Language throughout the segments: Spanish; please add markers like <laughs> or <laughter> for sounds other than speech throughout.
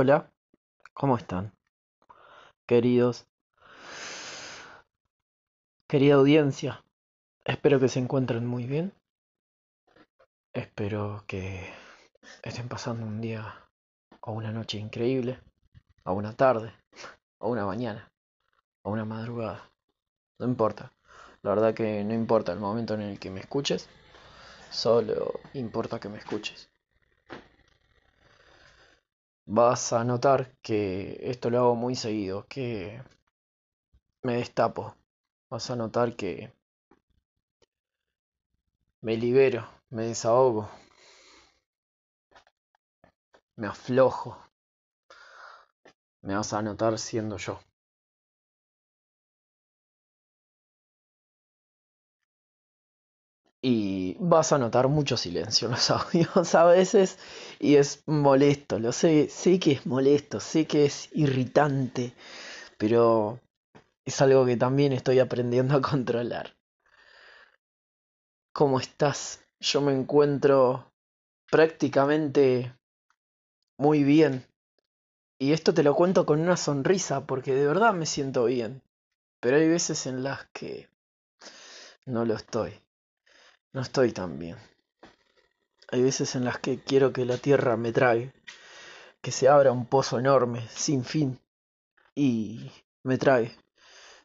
Hola, ¿cómo están? Queridos, querida audiencia, espero que se encuentren muy bien. Espero que estén pasando un día o una noche increíble, o una tarde, o una mañana, o una madrugada. No importa. La verdad que no importa el momento en el que me escuches, solo importa que me escuches. Vas a notar que esto lo hago muy seguido, que me destapo. Vas a notar que me libero, me desahogo, me aflojo. Me vas a notar siendo yo. Y vas a notar mucho silencio en los <laughs> audios a veces y es molesto, lo sé, sé que es molesto, sé que es irritante, pero es algo que también estoy aprendiendo a controlar. ¿Cómo estás? Yo me encuentro prácticamente muy bien. Y esto te lo cuento con una sonrisa porque de verdad me siento bien. Pero hay veces en las que no lo estoy. No estoy tan bien. Hay veces en las que quiero que la tierra me trague, que se abra un pozo enorme, sin fin, y me trague,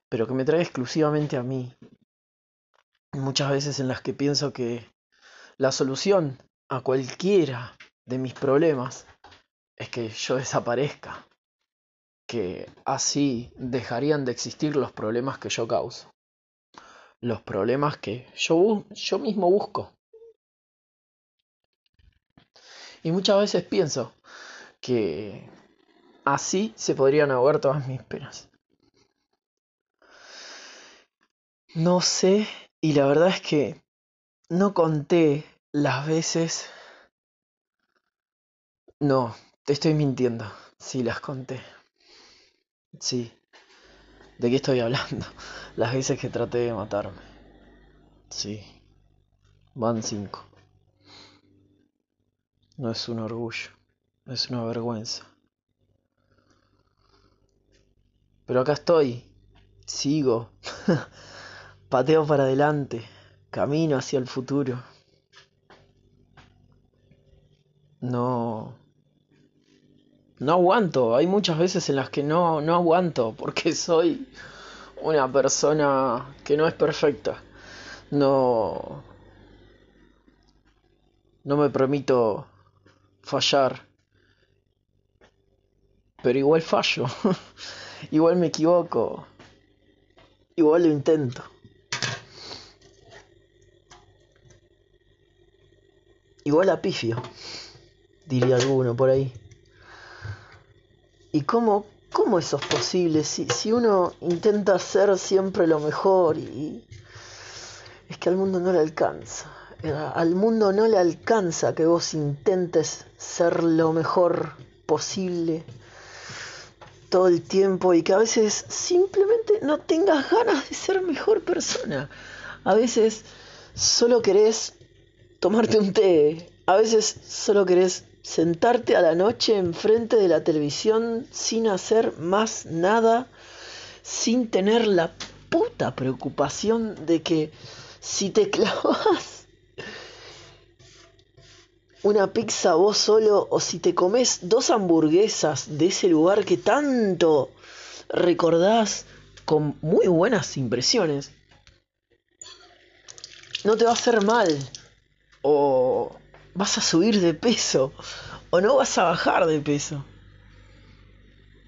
pero que me trague exclusivamente a mí. Muchas veces en las que pienso que la solución a cualquiera de mis problemas es que yo desaparezca, que así dejarían de existir los problemas que yo causo, los problemas que yo, yo mismo busco. Y muchas veces pienso que así se podrían ahogar todas mis penas. No sé, y la verdad es que no conté las veces... No, te estoy mintiendo. Sí, las conté. Sí. ¿De qué estoy hablando? <laughs> Las veces que traté de matarme. Sí. Van cinco. No es un orgullo, es una vergüenza. Pero acá estoy, sigo, <laughs> pateo para adelante, camino hacia el futuro. No... No aguanto, hay muchas veces en las que no, no aguanto <laughs> porque soy una persona que no es perfecta. No... No me permito fallar. Pero igual fallo. <laughs> igual me equivoco. Igual lo intento. Igual apifio, diría alguno por ahí. ¿Y cómo, cómo eso es posible? Si, si uno intenta hacer siempre lo mejor y... Es que al mundo no le alcanza. Al mundo no le alcanza que vos intentes ser lo mejor posible todo el tiempo y que a veces simplemente no tengas ganas de ser mejor persona. A veces solo querés tomarte un té. A veces solo querés sentarte a la noche enfrente de la televisión sin hacer más nada, sin tener la puta preocupación de que si te <laughs> clavas una pizza vos solo o si te comes dos hamburguesas de ese lugar que tanto recordás con muy buenas impresiones, no te va a hacer mal. O vas a subir de peso o no vas a bajar de peso.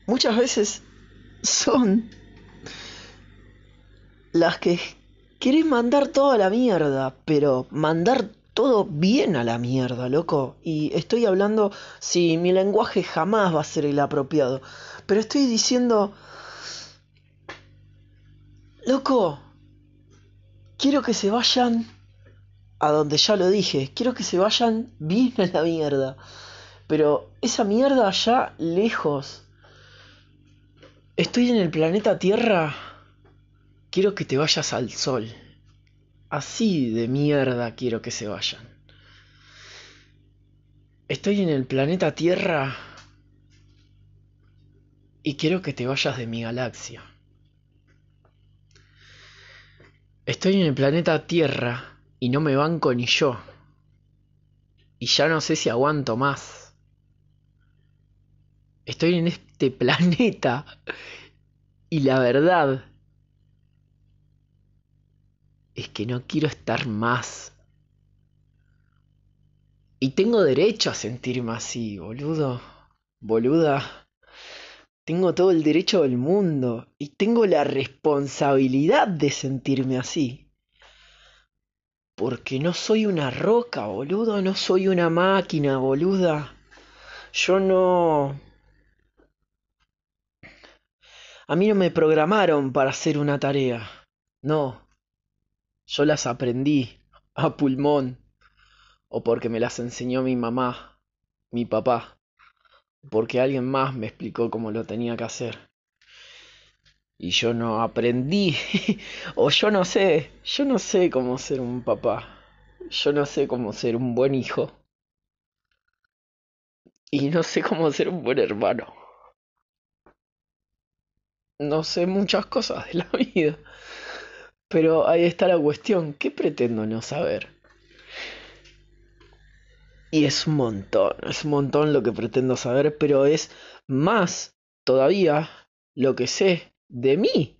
Muchas veces son las que querés mandar toda la mierda, pero mandar todo bien a la mierda, loco. Y estoy hablando, si mi lenguaje jamás va a ser el apropiado, pero estoy diciendo, loco, quiero que se vayan a donde ya lo dije, quiero que se vayan <laughs> bien a la mierda. Pero esa mierda allá lejos. Estoy en el planeta Tierra. Quiero que te vayas al sol. Así de mierda quiero que se vayan. Estoy en el planeta Tierra y quiero que te vayas de mi galaxia. Estoy en el planeta Tierra y no me banco ni yo. Y ya no sé si aguanto más. Estoy en este <laughs> planeta y la verdad es que no quiero estar más. Y tengo derecho a sentirme así, boludo. Boluda. Tengo todo el derecho del mundo y tengo la responsabilidad de sentirme así. Porque no soy una roca, boludo, no soy una máquina, boluda. Yo no... A mí no me programaron para hacer una tarea. No. Yo las aprendí a pulmón. O porque me las enseñó mi mamá, mi papá. Porque alguien más me explicó cómo lo tenía que hacer. Y yo no aprendí. <laughs> o yo no sé. Yo no sé cómo ser un papá. Yo no sé cómo ser un buen hijo. Y no sé cómo ser un buen hermano no sé muchas cosas de la <laughs> vida. Pero ahí está la cuestión, ¿qué pretendo no saber? Y es un montón, es un montón lo que pretendo saber, pero es más todavía lo que sé de mí.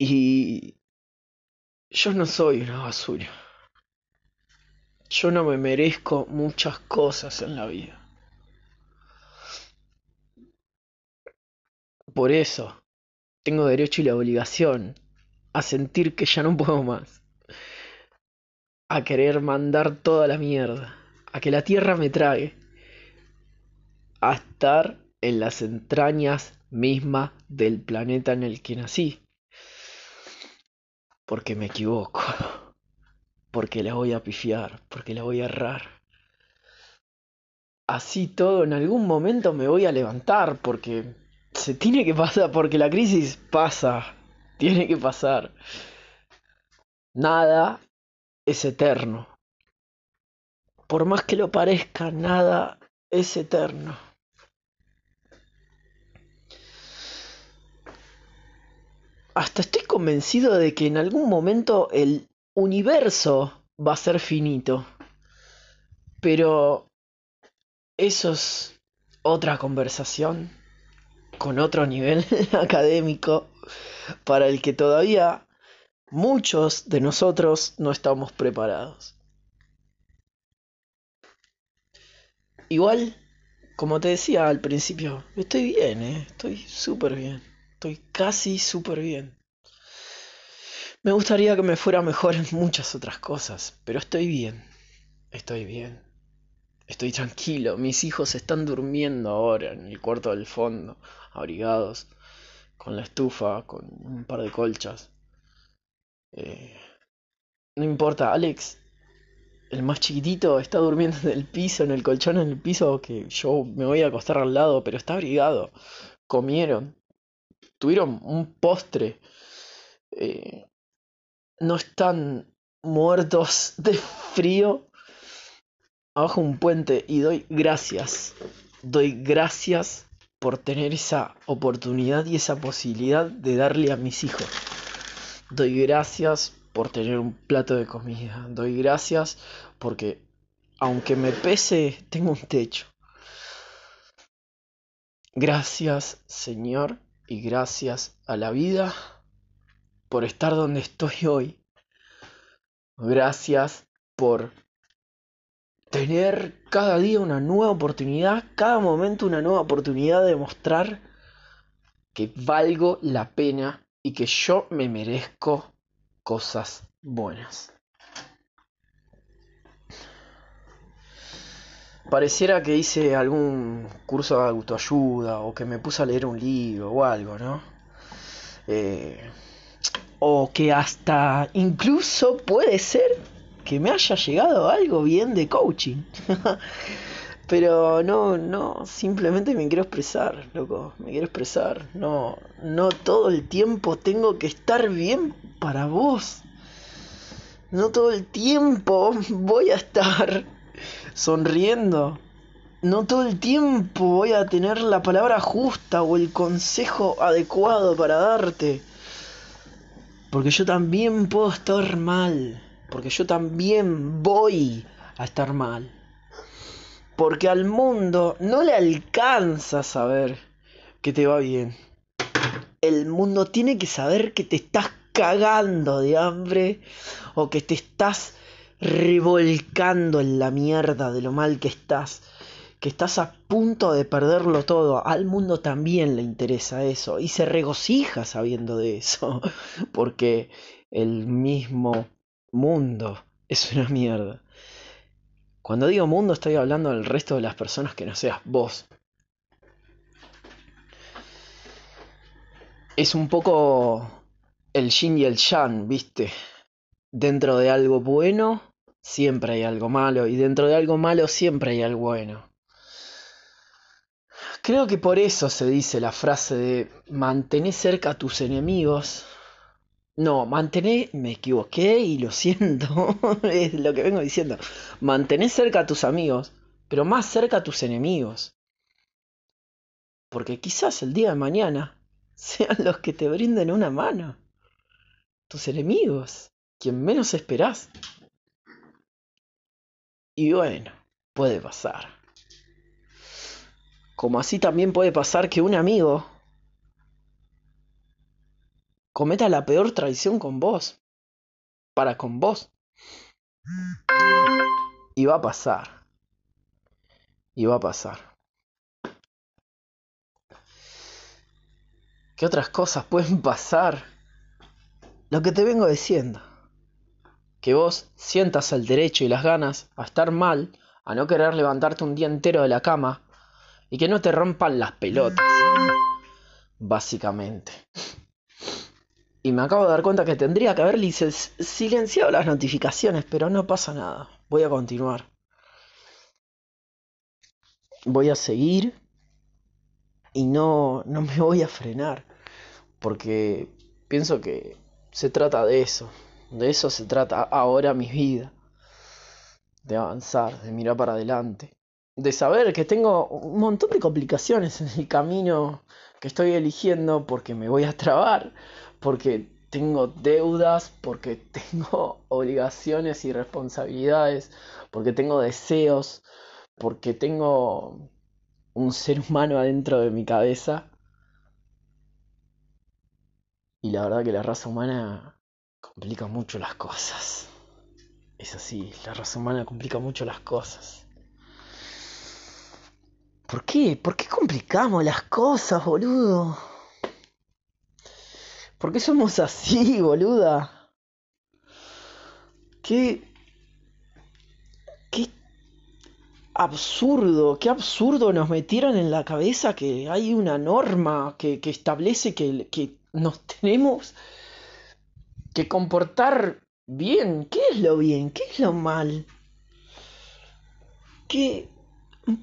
Y yo no soy una basura. Yo no me merezco muchas cosas en la vida. Por eso, tengo derecho y la obligación a sentir que ya no puedo más. A querer mandar toda la mierda. A que la tierra me trague. A estar en las entrañas mismas del planeta en el que nací. Porque me equivoco. <laughs> Porque la voy a pifiar. Porque la voy a errar. Así todo, en algún momento me voy a levantar. Porque se tiene que pasar, porque la crisis pasa, tiene que pasar. Nada es eterno. Por más que lo parezca, nada es eterno. Hasta estoy convencido de que en algún momento el universo va a ser finito. Pero eso es otra conversación con otro nivel <laughs> académico para el que todavía muchos de nosotros no estamos preparados. Igual, como te decía al principio, estoy bien, ¿eh? estoy súper bien, estoy casi súper bien. Me gustaría que me fuera mejor en muchas otras cosas, pero estoy bien, estoy bien. Estoy tranquilo, mis hijos están durmiendo ahora en el cuarto del fondo, abrigados, con la estufa, con un par de colchas. Eh, no importa, Alex, el más chiquitito, está durmiendo en el piso, en el colchón en el piso, que yo me voy a acostar al lado, pero está abrigado. Comieron, tuvieron un postre. Eh, no están muertos <laughs> de frío abajo un puente y doy gracias. Doy gracias por tener esa oportunidad y esa posibilidad de darle a mis hijos. Doy gracias por tener un plato de comida. Doy gracias porque aunque me pese, tengo un techo. Gracias Señor y gracias a la vida por estar donde estoy hoy. Gracias por tener cada día una nueva oportunidad, cada momento una nueva oportunidad de mostrar que valgo la pena y que yo me merezco cosas buenas. Pareciera que hice algún curso de autoayuda o que me puse a leer un libro o algo, ¿no? Eh, o que hasta incluso puede ser que me haya llegado algo bien de coaching. <laughs> Pero no, no, simplemente me quiero expresar, loco, me quiero expresar. No, no todo el tiempo tengo que estar bien para vos. No todo el tiempo voy a estar sonriendo. no todo el tiempo voy a tener la palabra justa o el consejo adecuado para darte. Porque yo también puedo estar mal. Porque yo también voy a estar mal. Porque al mundo no le alcanza saber que te va bien. El mundo tiene que saber que te estás cagando de hambre o que te estás revolcando en la mierda de lo mal que estás, que estás a punto de perderlo todo. Al mundo también le interesa eso y se regocija sabiendo de eso, <laughs> porque el mismo mundo es una mierda. Cuando digo mundo estoy hablando del resto de las personas que no seas vos. Es un poco el yin y el yang, ¿viste? Dentro de algo bueno siempre hay algo malo y dentro de algo malo siempre hay algo bueno. Creo que por eso se dice la frase de mantener cerca a tus enemigos. No, mantener, me equivoqué y lo siento, <laughs> es lo que vengo diciendo. Mantener cerca a tus amigos, pero más cerca a tus enemigos. Porque quizás el día de mañana <laughs> sean los que te brinden una mano tus enemigos, quien menos esperás. Y bueno, puede pasar. Como así también puede pasar que un amigo cometa la peor traición con vos. Para con vos. Y va a pasar. Y va a pasar. ¿Qué otras cosas pueden pasar? Lo que te vengo diciendo. Que vos sientas el derecho y las ganas a estar mal, a no querer levantarte un día entero de la cama y que no te rompan las pelotas. Básicamente. Y me acabo de dar cuenta que tendría que haber silenciado las notificaciones, pero no pasa nada. Voy a continuar. Voy a seguir y no, no me voy a frenar. Porque pienso que se trata de eso. De eso se trata ahora mi vida. De avanzar, de mirar para adelante. De saber que tengo un montón de complicaciones en el camino que estoy eligiendo porque me voy a trabar, porque tengo deudas, porque <laughs> tengo obligaciones y responsabilidades, porque tengo deseos, porque tengo un ser humano adentro de mi cabeza y la verdad que la raza humana complica mucho las cosas. Es así, la raza humana complica mucho las cosas. ¿Por qué? ¿Por qué complicamos las cosas, boludo? ¿Por qué somos así, <laughs> boluda? Qué... Qué absurdo, qué absurdo nos metieron en la cabeza que hay una norma que, que establece que, que nos tenemos que comportar bien. ¿Qué es lo bien? ¿Qué es lo mal? ¿Qué?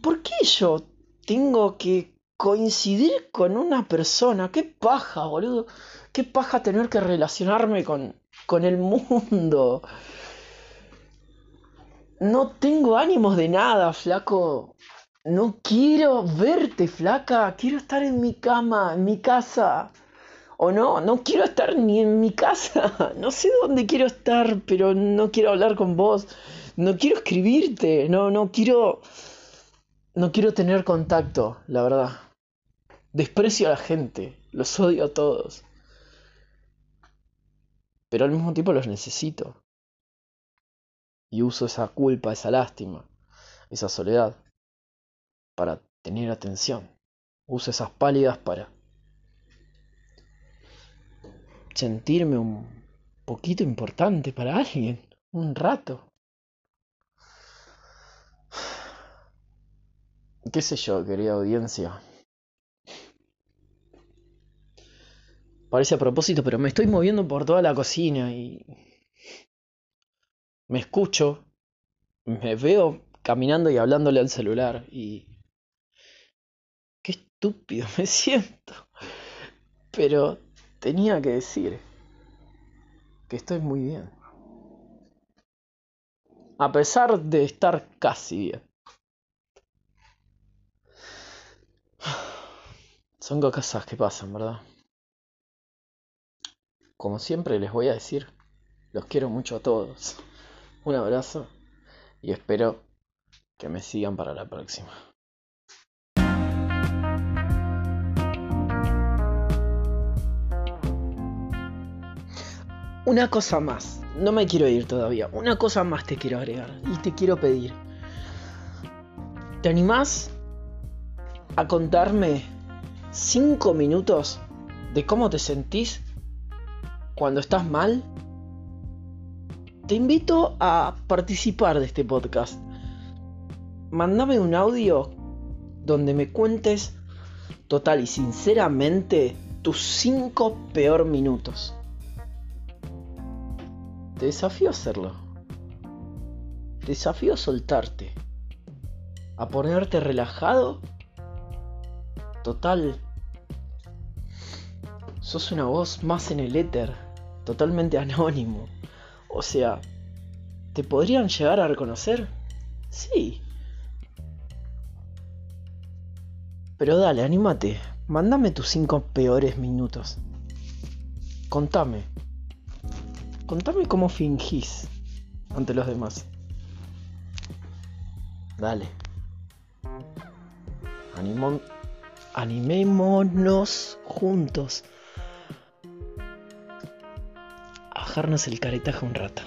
¿Por qué yo tengo que coincidir con una persona? ¿Qué paja, boludo? ¿Qué paja tener que relacionarme con, con el mundo? No tengo ánimos de nada, flaco. No quiero verte, flaca. Quiero estar en mi cama, en mi casa. O no, no quiero estar ni en mi casa. <laughs> No sé dónde quiero estar, pero no quiero hablar con vos. No quiero escribirte. No, no quiero. No quiero tener contacto, la verdad. Desprecio a la gente. Los odio a todos. Pero al mismo tiempo los necesito. Y uso esa culpa, esa lástima, esa soledad para tener atención. Uso esas pálidas para sentirme un poquito importante para alguien, un rato. ¿Qué sé yo, querida audiencia? Parece a propósito, pero me estoy moviendo por toda la cocina y me escucho, me veo caminando y hablándole al celular y... Qué estúpido <laughs> me siento. Pero tenía que decir que estoy muy bien. A pesar de estar casi bien. Son cosas que pasan, ¿verdad? Como siempre les voy a decir, los quiero mucho a todos. Un abrazo y espero que me sigan para la próxima. Una cosa más, no me quiero ir todavía, una cosa más te quiero agregar y te quiero pedir. ¿Te animás a contarme 5 minutos de cómo te sentís cuando estás mal? Te invito a participar de este podcast. Mándame un audio donde me cuentes total y sinceramente tus 5 peor minutos. Desafío a hacerlo. Desafío a soltarte. A ponerte relajado. Total. Sos una voz más en el éter. Totalmente <laughs> anónimo. O sea, ¿te podrían llegar a reconocer? Sí. Pero dale, anímate. Mándame tus cinco peores minutos. Contame. Contame cómo fingís ante los demás. Dale. animémonos juntos a bajarnos el caretaje un rato.